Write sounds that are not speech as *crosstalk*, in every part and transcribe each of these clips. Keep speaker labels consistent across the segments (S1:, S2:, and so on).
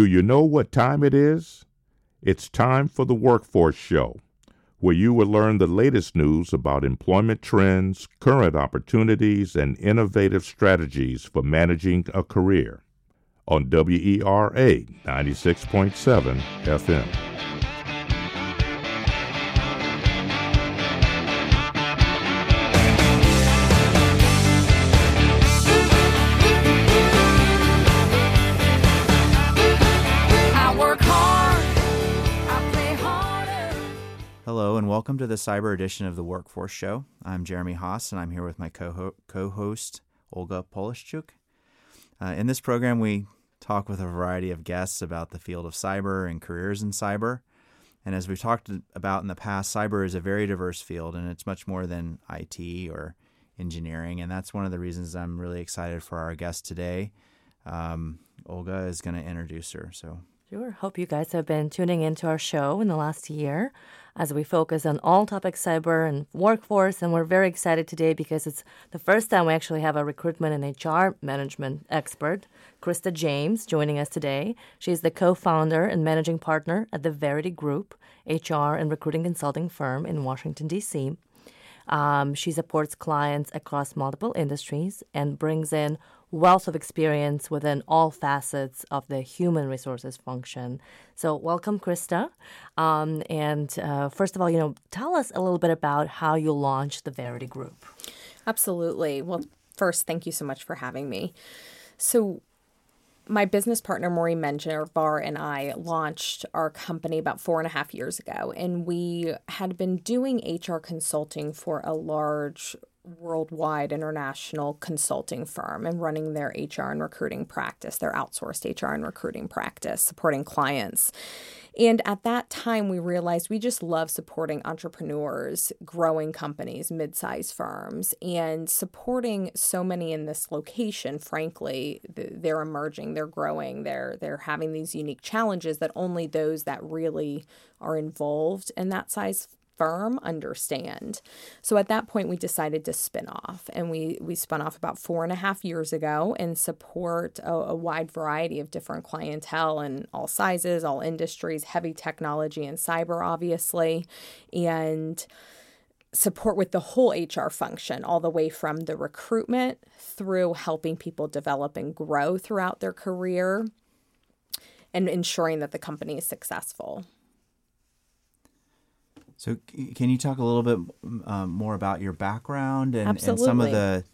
S1: Do you know what time it is? It's time for the Workforce Show, where you will learn the latest news about employment trends, current opportunities, and innovative strategies for managing a career on WERA 96.7 FM.
S2: Welcome to the cyber edition of the Workforce Show. I'm Jeremy Haas, and I'm here with my co host, Olga Polishchuk. Uh, in this program, we talk with a variety of guests about the field of cyber and careers in cyber. And as we've talked about in the past, cyber is a very diverse field, and it's much more than IT or engineering. And that's one of the reasons I'm really excited for our guest today. Um, Olga is going to introduce her. So
S3: Sure. Hope you guys have been tuning into our show in the last year as we focus on all topics cyber and workforce. And we're very excited today because it's the first time we actually have a recruitment and HR management expert, Krysta James, joining us today. She's the co founder and managing partner at the Verity Group, HR and recruiting consulting firm in Washington, D.C. Um, she supports clients across multiple industries and brings in wealth of experience within all facets of the human resources function. So, welcome, Krysta. Um, and uh, first of all, you know, tell us a little bit about how you launched the Verity Group.
S4: Absolutely. Well, first, thank you so much for having me. So, my business partner Maureen Menjivar and I launched our company about four and a half years ago, and we had been doing HR consulting for a large worldwide international consulting firm and running their HR and recruiting practice, their outsourced HR and recruiting practice, supporting clients. And at that time, we realized we just love supporting entrepreneurs, growing companies, mid sized firms, and supporting so many in this location. Frankly, they're emerging, they're growing, they're, they're having these unique challenges that only those that really are involved in that size firm understand. So at that point, we decided to spin off, and we we spun off about four and a half years ago and support a, a wide variety of different clientele in all sizes, all industries, heavy technology and cyber, obviously, and support with the whole HR function, all the way from the recruitment through helping people develop and grow throughout their career and ensuring that the company is successful.
S2: So, can you talk a little bit um, more about your background and,
S4: and
S2: some of the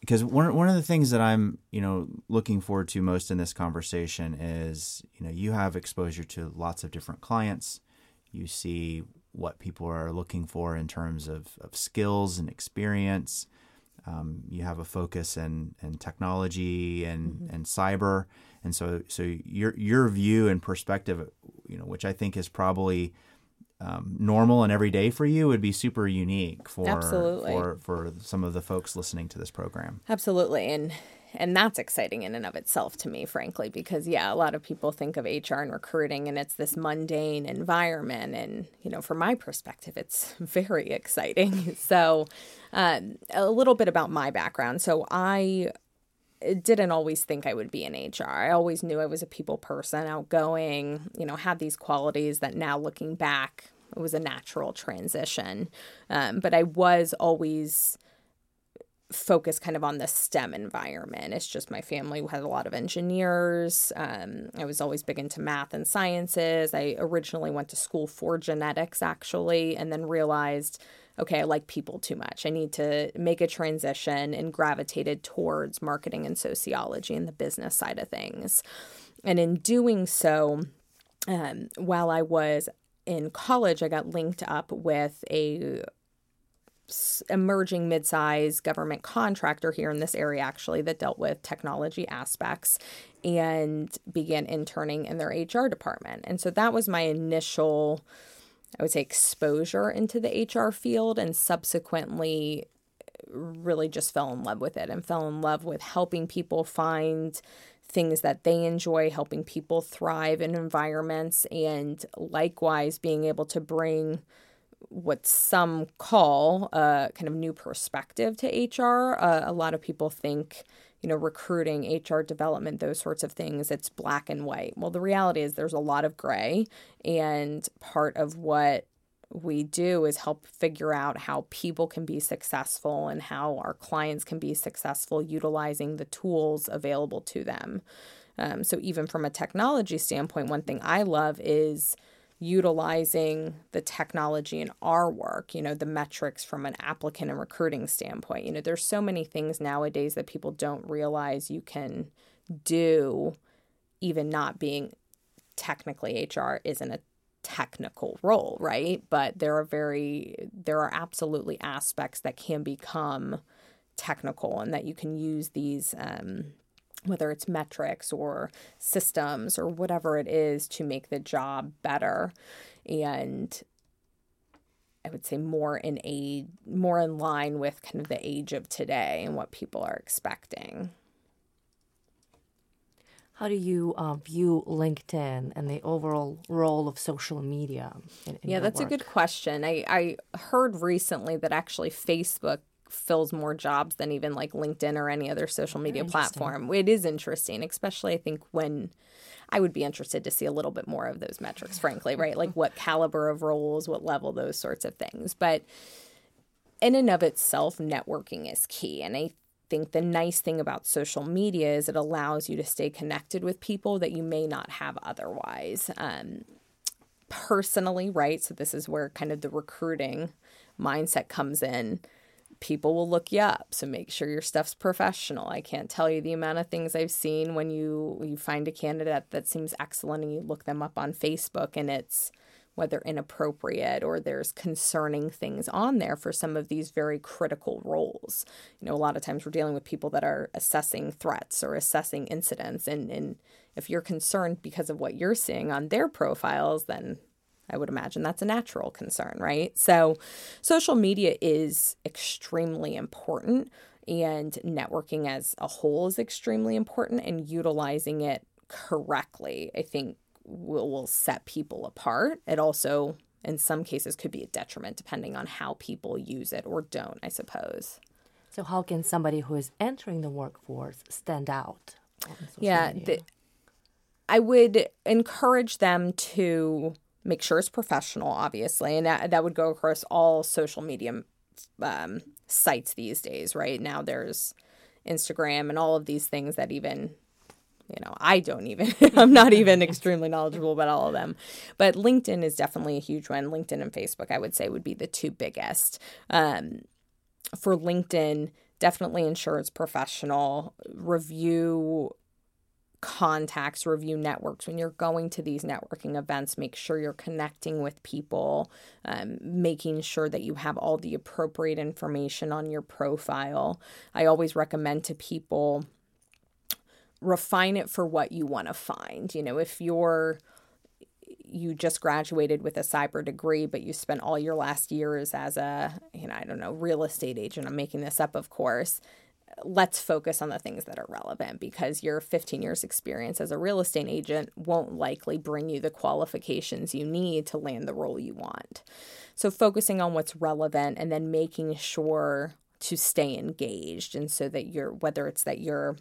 S2: because so, one one of the things that I'm you know looking forward to most in this conversation is you know you have exposure to lots of different clients. You see what people are looking for in terms of, of skills and experience. Um, you have a focus in, in technology and, mm-hmm. and cyber, and so so your your view and perspective, you know, which I think is probably um, normal and everyday for you would be super unique for
S4: Absolutely.
S2: for for some of the folks listening to this program.
S4: Absolutely, and and that's exciting in and of itself to me, frankly, because yeah, a lot of people think of HR and recruiting, and it's this mundane environment, and you know, from my perspective, it's *laughs* very exciting. *laughs* so, um, a little bit about my background. So I didn't always think I would be in HR. I always knew I was a people person, outgoing, you know, had these qualities that now looking back, it was a natural transition. Um, but I was always focused kind of on the STEM environment. It's just my family had a lot of engineers. Um, I was always big into math and sciences. I originally went to school for genetics, actually, and then realized okay, I like people too much. I need to make a transition and gravitated towards marketing and sociology and the business side of things. And in doing so, um, while I was in college, I got linked up with a emerging mid-sized government contractor here in this area actually that dealt with technology aspects and began interning in their HR department. And so that was my initial I would say, exposure into the HR field and subsequently uh, really just fell in love with it and fell in love with helping people find things that they enjoy, helping people thrive in environments, and likewise being able to bring what some call a kind of new perspective to HR. Uh, a lot of people think you know, recruiting, HR development, those sorts of things, it's black and white. Well, the reality is there's a lot of gray. And part of what we do is help figure out how people can be successful and how our clients can be successful utilizing the tools available to them. Um, so, even from a technology standpoint, one thing I love is utilizing the technology in our work, you know, the metrics from an applicant and recruiting standpoint. You know, there's so many things nowadays that people don't realize you can do, even not being technically HR isn't a technical role, right? But there are very, there are absolutely aspects that can become technical and that you can use these. Um, whether it's metrics or systems or whatever it is to make the job better and I would say more in age, more in line with kind of the age of today and what people are expecting.
S3: How do you uh, view LinkedIn and the overall role of social media?
S4: In, in yeah, that's work? a good question. I, I heard recently that actually Facebook fills more jobs than even like LinkedIn or any other social media platform. It is interesting, especially I think when I would be interested to see a little bit more of those metrics, frankly, right? Like what caliber of roles, what level, those sorts of things. But in and of itself, networking is key. And I think the nice thing about social media is it allows you to stay connected with people that you may not have otherwise. Um, personally, right? So this is where kind of the recruiting mindset comes in people will look you up so make sure your stuff's professional i can't tell you the amount of things i've seen when you you find a candidate that seems excellent and you look them up on facebook and it's whether inappropriate or there's concerning things on there for some of these very critical roles you know a lot of times we're dealing with people that are assessing threats or assessing incidents and and if you're concerned because of what you're seeing on their profiles then I would imagine that's a natural concern, right? So, social media is extremely important, and networking as a whole is extremely important, and utilizing it correctly, I think, will, will set people apart. It also, in some cases, could be a detriment depending on how people use it or don't, I suppose.
S3: So, how can somebody who is entering the workforce stand out?
S4: yeah, the, I would encourage them to make sure it's professional, obviously, and that that would go across all social media um, sites these days. Right now, there's Instagram and all of these things that even you know i don't even *laughs* i'm not even *laughs* extremely knowledgeable about all of them but linkedin is definitely a huge one linkedin and facebook i would say would be the two biggest um, for linkedin definitely ensure it's professional review contacts, review networks. When you're going to these networking events, make sure you're connecting with people, um, making sure that you have all the appropriate information on your profile. I always recommend to people refine it for what you want to find. You know, if you're you just graduated with a cyber degree, but you spent all your last years as a, you know, I don't know, real estate agent. I'm making this up, of course let's focus on the things that are relevant because your 15 years experience as a real estate agent won't likely bring you the qualifications you need to land the role you want. So focusing on what's relevant and then making sure to stay engaged and so that you're whether it's that you're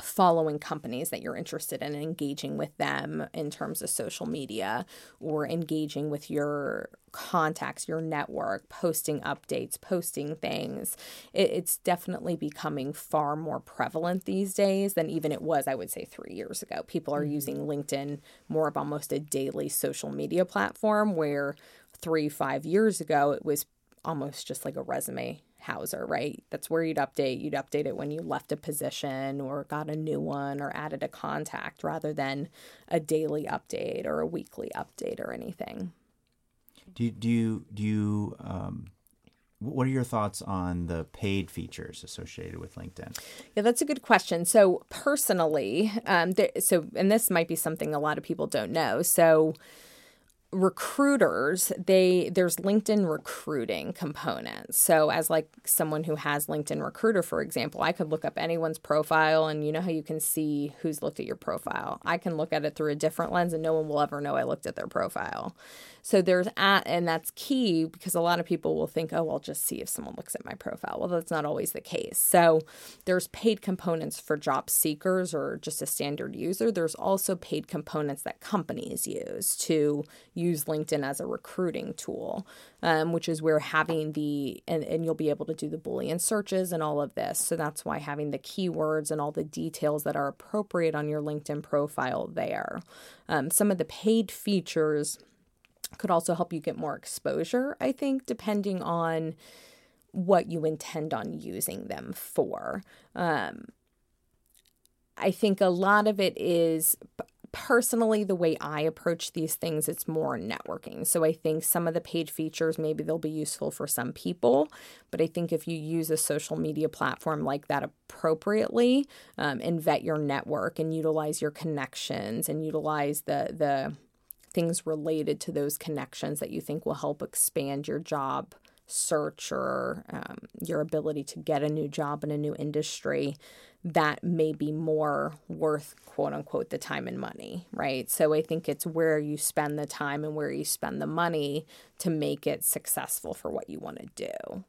S4: following companies that you're interested in and engaging with them in terms of social media or engaging with your contacts, your network, posting updates, posting things. It, it's definitely becoming far more prevalent these days than even it was, I would say, three years ago. People are mm-hmm. using LinkedIn more of almost a daily social media platform where three, five years ago, it was almost just like a resume Hauser, right? That's where you'd update. You'd update it when you left a position or got a new one or added a contact rather than a daily update or a weekly update or anything.
S2: Do you, do you, do you, um, what are your thoughts on the paid features associated with LinkedIn?
S4: Yeah, that's a good question. So personally, um, there, so and this might be something a lot of people don't know. So recruiters they there's linkedin recruiting components. So as like someone who has linkedin recruiter for example i could look up anyone's profile and you know how you can see who's looked at your profile. I can look at it through a different lens and no one will ever know i looked at their profile so there's at and that's key because a lot of people will think oh i'll just see if someone looks at my profile well that's not always the case so there's paid components for job seekers or just a standard user there's also paid components that companies use to use LinkedIn as a recruiting tool, um, which is where having the, and, and you'll be able to do the Boolean searches and all of this. So that's why having the keywords and all the details that are appropriate on your LinkedIn profile there. Um, some of the paid features could also help you get more exposure, I think, depending on what you intend on using them for. Um, I think a lot of it is personally the way i approach these things it's more networking so i think some of the paid features maybe they'll be useful for some people but i think if you use a social media platform like that appropriately um, and vet your network and utilize your connections and utilize the the things related to those connections that you think will help expand your job search or um, your ability to get a new job in a new industry that may be more worth quote unquote the time and money, right? So I think it's where you spend the time and where you spend the money to make it successful for what you want to do.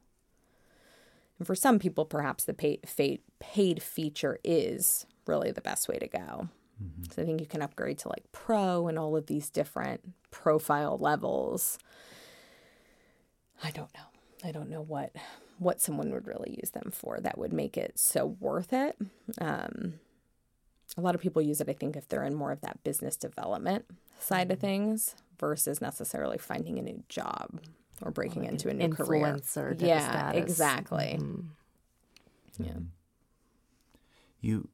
S4: And for some people, perhaps the paid, paid feature is really the best way to go. Mm-hmm. So I think you can upgrade to like pro and all of these different profile levels. I don't know. I don't know what what someone would really use them for that would make it so worth it. Um, a lot of people use it, I think, if they're in more of that business development side of mm-hmm. things versus necessarily finding a new job or breaking into a new
S3: influencer
S4: career. Yeah, exactly. Mm-hmm.
S2: Yeah. You,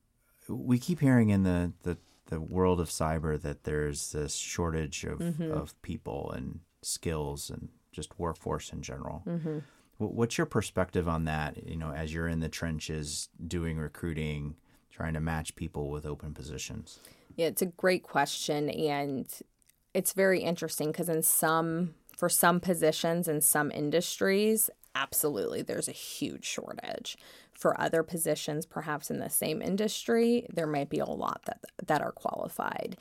S2: we keep hearing in the, the, the world of cyber that there's this shortage of, mm-hmm. of people and skills and just workforce in general. Mm-hmm. What's your perspective on that? You know, as you're in the trenches doing recruiting, trying to match people with open positions.
S4: Yeah, it's a great question, and it's very interesting because in some for some positions in some industries, absolutely, there's a huge shortage. For other positions, perhaps in the same industry, there might be a lot that that are qualified.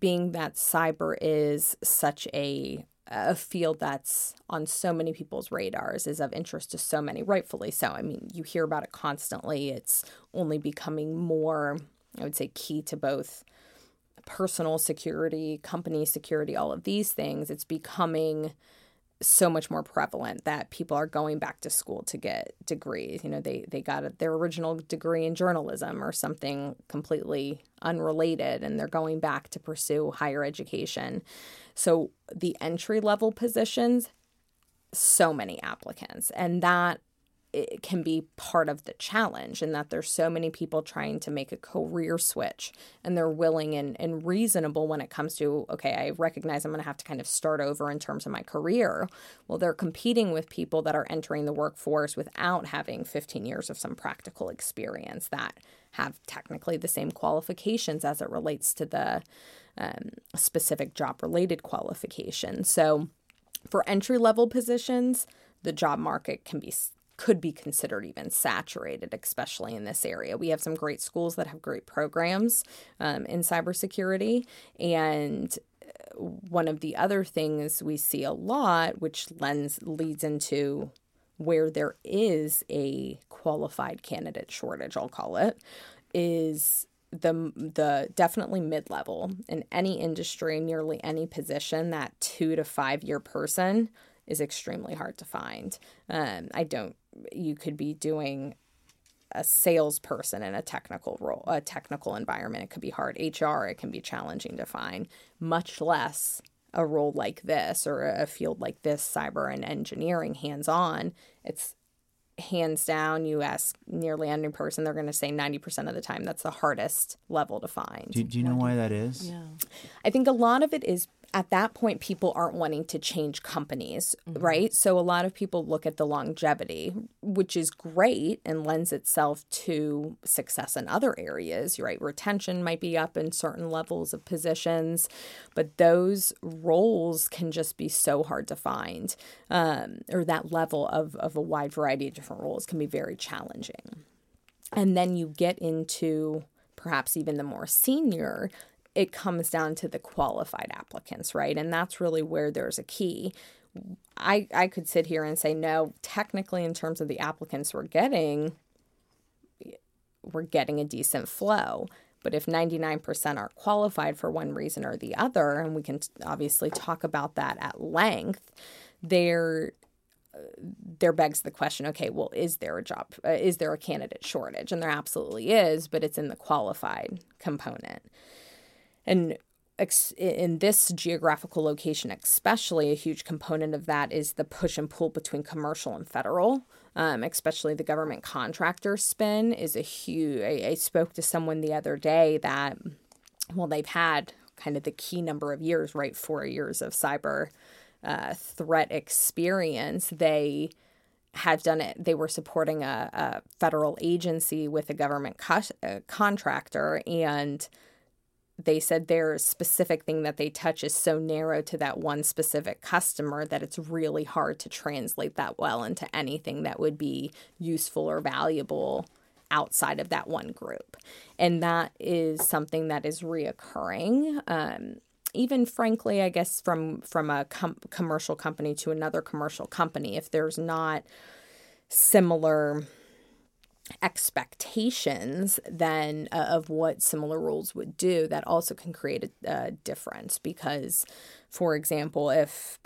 S4: Being that cyber is such a a field that's on so many people's radars is of interest to so many rightfully so. I mean you hear about it constantly. It's only becoming more i would say key to both personal security company security all of these things. It's becoming so much more prevalent that people are going back to school to get degrees. You know, they they got their original degree in journalism or something completely unrelated, and they're going back to pursue higher education. So the entry level positions, so many applicants, and that it can be part of the challenge and that there's so many people trying to make a career switch and they're willing and, and reasonable when it comes to okay i recognize i'm going to have to kind of start over in terms of my career. Well they're competing with people that are entering the workforce without having 15 years of some practical experience that have technically the same qualifications as it relates to the um, specific job related qualifications. So for entry level positions the job market can be could be considered even saturated, especially in this area. We have some great schools that have great programs um, in cybersecurity. And uh, one of the other things we see a lot, which lends leads into where there is a qualified candidate shortage, I'll call it, is the the definitely mid level in any industry, nearly any position. That two to five year person is extremely hard to find. Um, I don't you could be doing a salesperson in a technical role, a technical environment. It could be hard. HR, it can be challenging to find, much less a role like this or a field like this, cyber and engineering, hands on. It's hands down. You ask nearly any person, they're going to say 90% of the time that's the hardest level to find.
S2: Do, do you know why that is?
S3: Yeah.
S4: I think a lot of it is at that point people aren't wanting to change companies mm-hmm. right? So a lot of people look at the longevity which is great and lends itself to success in other areas right? Retention might be up in certain levels of positions but those roles can just be so hard to find um, or that level of, of a wide variety of different roles can be very challenging. And then you get into perhaps even the more senior it comes down to the qualified applicants, right? And that's really where there's a key. I I could sit here and say no, technically in terms of the applicants we're getting, we're getting a decent flow. But if 99% are qualified for one reason or the other, and we can obviously talk about that at length, there there begs the question okay well is there a job uh, is there a candidate shortage and there absolutely is but it's in the qualified component and in this geographical location, especially, a huge component of that is the push and pull between commercial and federal. Um, especially the government contractor spin is a huge. I, I spoke to someone the other day that, well, they've had kind of the key number of years, right? Four years of cyber uh, threat experience. They have done it. They were supporting a, a federal agency with a government co- uh, contractor and they said their specific thing that they touch is so narrow to that one specific customer that it's really hard to translate that well into anything that would be useful or valuable outside of that one group. And that is something that is reoccurring. Um, even frankly, I guess from from a com- commercial company to another commercial company, if there's not similar expectations then uh, of what similar rules would do that also can create a, a difference. Because for example if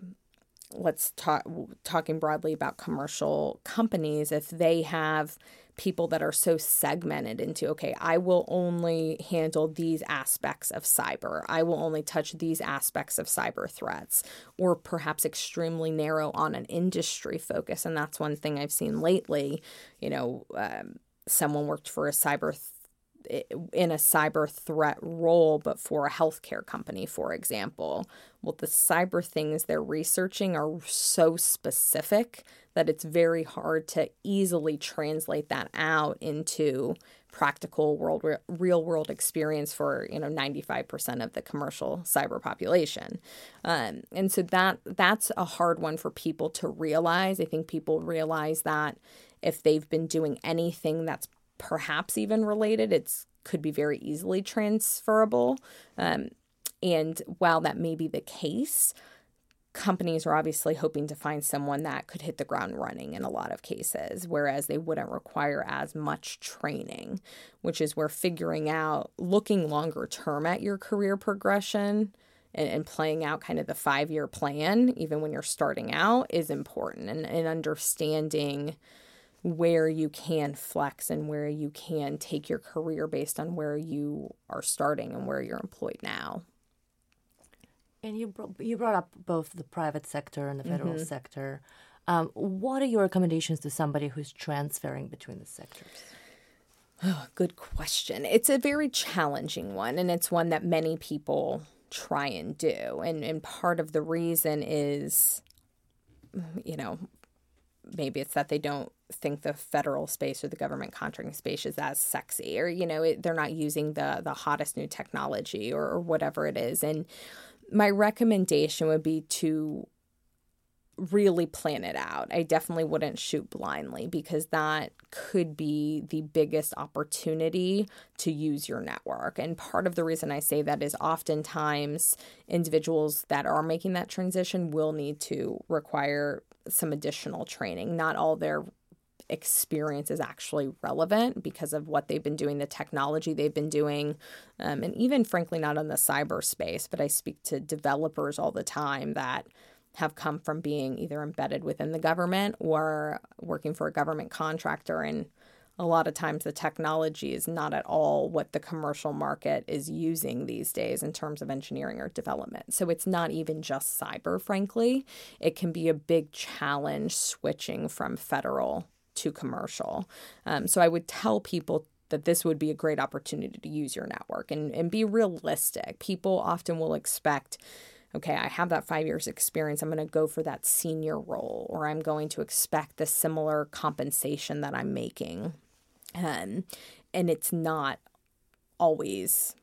S4: let's talk talking broadly about commercial companies if they have people that are so segmented into okay I will only handle these aspects of cyber. I will only touch these aspects of cyber threats or perhaps extremely narrow on an industry focus. And that's one thing I've seen lately you know um, someone worked for a cyber th- in a cyber threat role, but for a healthcare company, for example. Well, the cyber things they're researching are so specific that it's very hard to easily translate that out into practical world real world experience for you know 95% of the commercial cyber population um, and so that that's a hard one for people to realize i think people realize that if they've been doing anything that's perhaps even related, it's could be very easily transferable. Um, and while that may be the case, companies are obviously hoping to find someone that could hit the ground running in a lot of cases, whereas they wouldn't require as much training, which is where figuring out, looking longer term at your career progression and, and playing out kind of the five year plan, even when you're starting out, is important and, and understanding where you can flex and where you can take your career based on where you are starting and where you're employed now.
S3: And you brought, you brought up both the private sector and the federal mm-hmm. sector. Um, what are your recommendations to somebody who's transferring between the sectors?
S4: Oh, good question. It's a very challenging one, and it's one that many people try and do. And, and part of the reason is, you know, maybe it's that they don't think the federal space or the government contracting space is as sexy or you know it, they're not using the the hottest new technology or, or whatever it is and my recommendation would be to really plan it out. I definitely wouldn't shoot blindly because that could be the biggest opportunity to use your network. And part of the reason I say that is oftentimes individuals that are making that transition will need to require some additional training. Not all their experience is actually relevant because of what they've been doing, the technology they've been doing, um, and even frankly, not in the cyber space. But I speak to developers all the time that have come from being either embedded within the government or working for a government contractor. And a lot of times the technology is not at all what the commercial market is using these days in terms of engineering or development. So it's not even just cyber, frankly. It can be a big challenge switching from federal to commercial. Um, so I would tell people that this would be a great opportunity to use your network and, and be realistic. People often will expect, okay, I have that five years experience. I'm going to go for that senior role, or I'm going to expect the similar compensation that I'm making. Um, and it's not always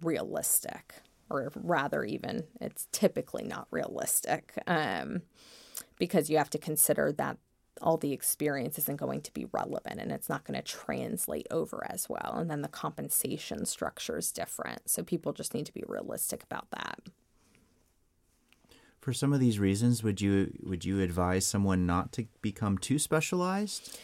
S4: realistic, or rather, even it's typically not realistic um, because you have to consider that all the experience isn't going to be relevant and it's not going to translate over as well. And then the compensation structure is different. So people just need to be realistic about that.
S2: For some of these reasons, would you would you advise someone not to become too specialized?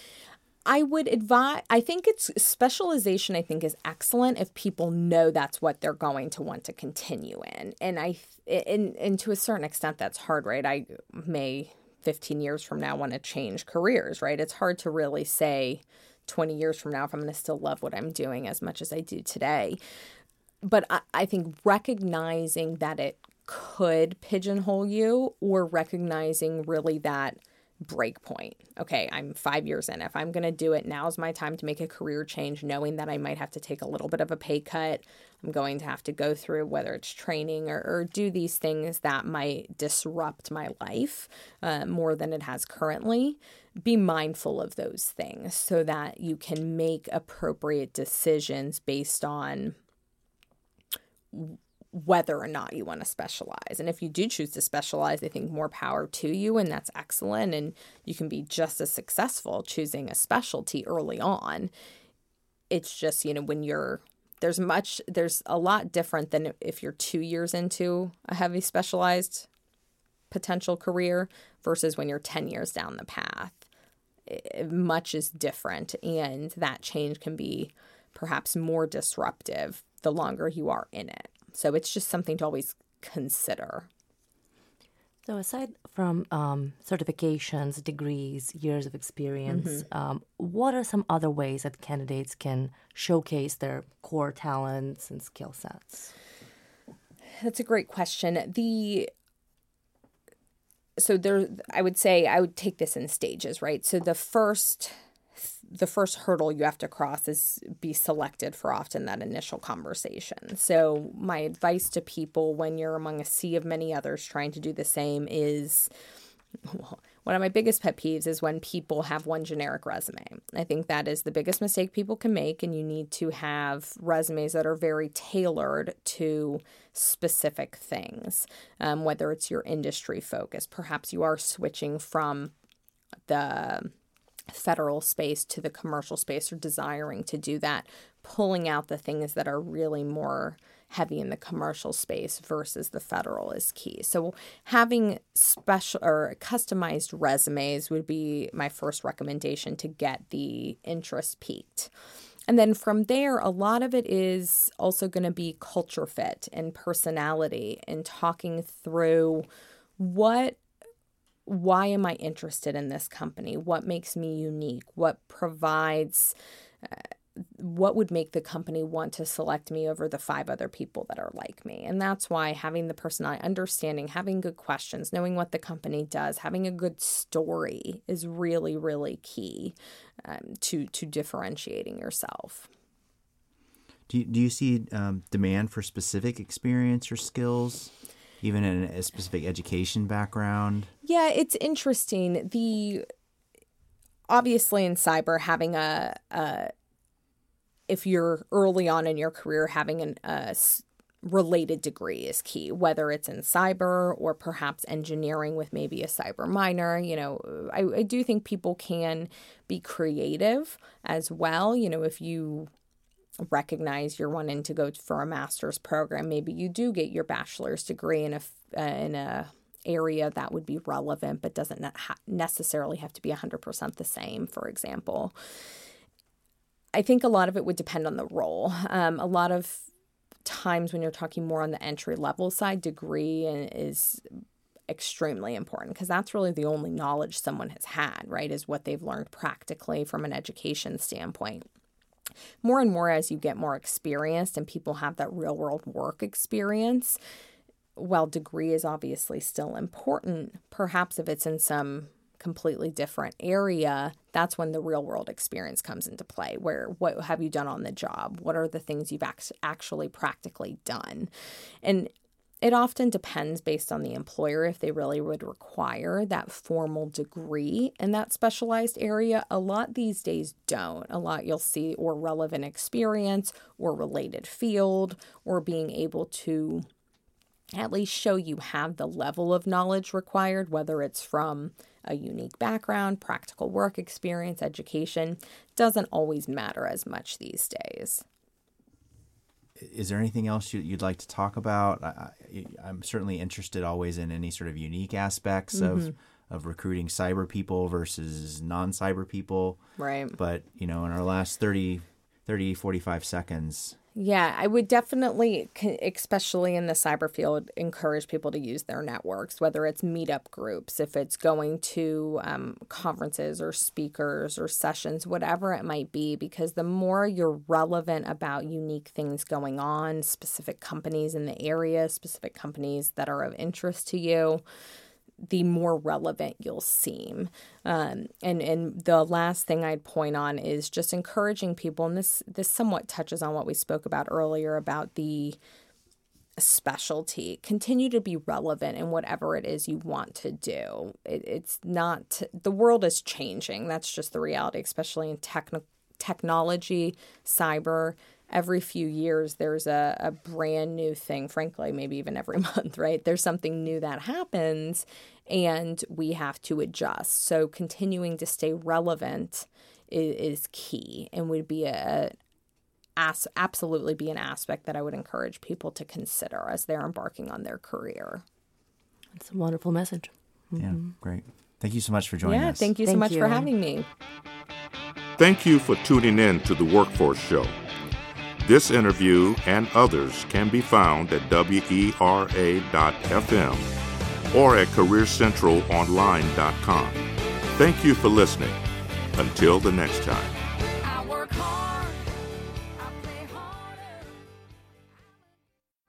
S4: I would advise, I think it's specialization, I think is excellent if people know that's what they're going to want to continue in. And I, and, and to a certain extent, that's hard, right? I may 15 years from now want to change careers, right? It's hard to really say 20 years from now if I'm going to still love what I'm doing as much as I do today. But I, I think recognizing that it could pigeonhole you or recognizing really that break point. Okay, I'm five years in. If I'm going to do it, now's my time to make a career change, knowing that I might have to take a little bit of a pay cut. I'm going to have to go through whether it's training or, or do these things that might disrupt my life uh, more than it has currently. Be mindful of those things so that you can make appropriate decisions based on whether or not you want to specialize. And if you do choose to specialize, I think more power to you, and that's excellent. And you can be just as successful choosing a specialty early on. It's just, you know, when you're there's much there's a lot different than if you're two years into a heavy specialized potential career versus when you're 10 years down the path it, much is different and that change can be perhaps more disruptive the longer you are in it so it's just something to always consider.
S3: So, aside from um, certifications, degrees, years of experience, mm-hmm. um, what are some other ways that candidates can showcase their core talents and skill sets?
S4: That's a great question. The so there, I would say I would take this in stages, right? So the first the first hurdle you have to cross is be selected for often that initial conversation. So, my advice to people when you're among a sea of many others trying to do the same is one of my biggest pet peeves is when people have one generic resume. I think that is the biggest mistake people can make, and you need to have resumes that are very tailored to specific things, um, whether it's your industry focus. Perhaps you are switching from the federal space to the commercial space or desiring to do that, pulling out the things that are really more heavy in the commercial space versus the federal is key. So having special or customized resumes would be my first recommendation to get the interest piqued. And then from there, a lot of it is also going to be culture fit and personality and talking through what why am I interested in this company? What makes me unique? What provides, uh, what would make the company want to select me over the five other people that are like me? And that's why having the personality, understanding, having good questions, knowing what the company does, having a good story is really, really key um, to, to differentiating yourself.
S2: Do you, do you see um, demand for specific experience or skills? Even in a specific education background?
S4: Yeah, it's interesting. The obviously in cyber having a, a if you're early on in your career having an, a related degree is key, whether it's in cyber or perhaps engineering with maybe a cyber minor. You know, I, I do think people can be creative as well. You know, if you recognize you're wanting to go for a master's program, maybe you do get your bachelor's degree in a uh, in a area that would be relevant, but doesn't necessarily have to be 100% the same. For example, I think a lot of it would depend on the role. Um, a lot of times when you're talking more on the entry level side, degree is extremely important because that's really the only knowledge someone has had, right? Is what they've learned practically from an education standpoint more and more as you get more experienced and people have that real world work experience, while degree is obviously still important, perhaps if it's in some completely different area, that's when the real world experience comes into play. Where what have you done on the job? What are the things you've actually practically done? And it often depends based on the employer if they really would require that formal degree in that specialized area. A lot these days don't. A lot you'll see or relevant experience or related field or being able to at least show you have the level of knowledge required, whether it's from a unique background, practical work experience, education, doesn't always matter as much these days.
S2: Is there anything else you, would like to talk about? I, am certainly interested always in any sort of unique aspects mm-hmm. of of recruiting cyber people versus non-cyber people.
S4: Right.
S2: But, you know, in our last 30 30 45 seconds,
S4: yeah, I would definitely, especially in the cyber field, encourage people to use their networks, whether it's meetup groups, if it's going to um, conferences or speakers or sessions, whatever it might be, because the more you're relevant about unique things going on, specific companies in the area, specific companies that are of interest to you, the more relevant you'll seem. Um, and and the last thing I'd point on is just encouraging people, and this this somewhat touches on what we spoke about earlier about the specialty. Continue to be relevant in whatever it is you want to do. It, it's not the world is changing. That's just the reality, especially in techno- technology, cyber every few years there's a, a brand new thing frankly maybe even every *laughs* month right? There's something new that happens and we have to adjust. So continuing to stay relevant is, is key and would be a as, absolutely be an aspect that i would encourage people to consider as they're embarking on their career.
S3: It's a wonderful message.
S2: Mm-hmm. yeah great. Thank you so much for joining
S4: yeah,
S2: us.
S4: Yeah, thank you so
S3: thank
S4: much
S3: you.
S4: for having me.
S1: Thank you for tuning in to the workforce show this interview and others can be found at wera.fm or at careercentralonline.com. Thank you for listening. Until the next time.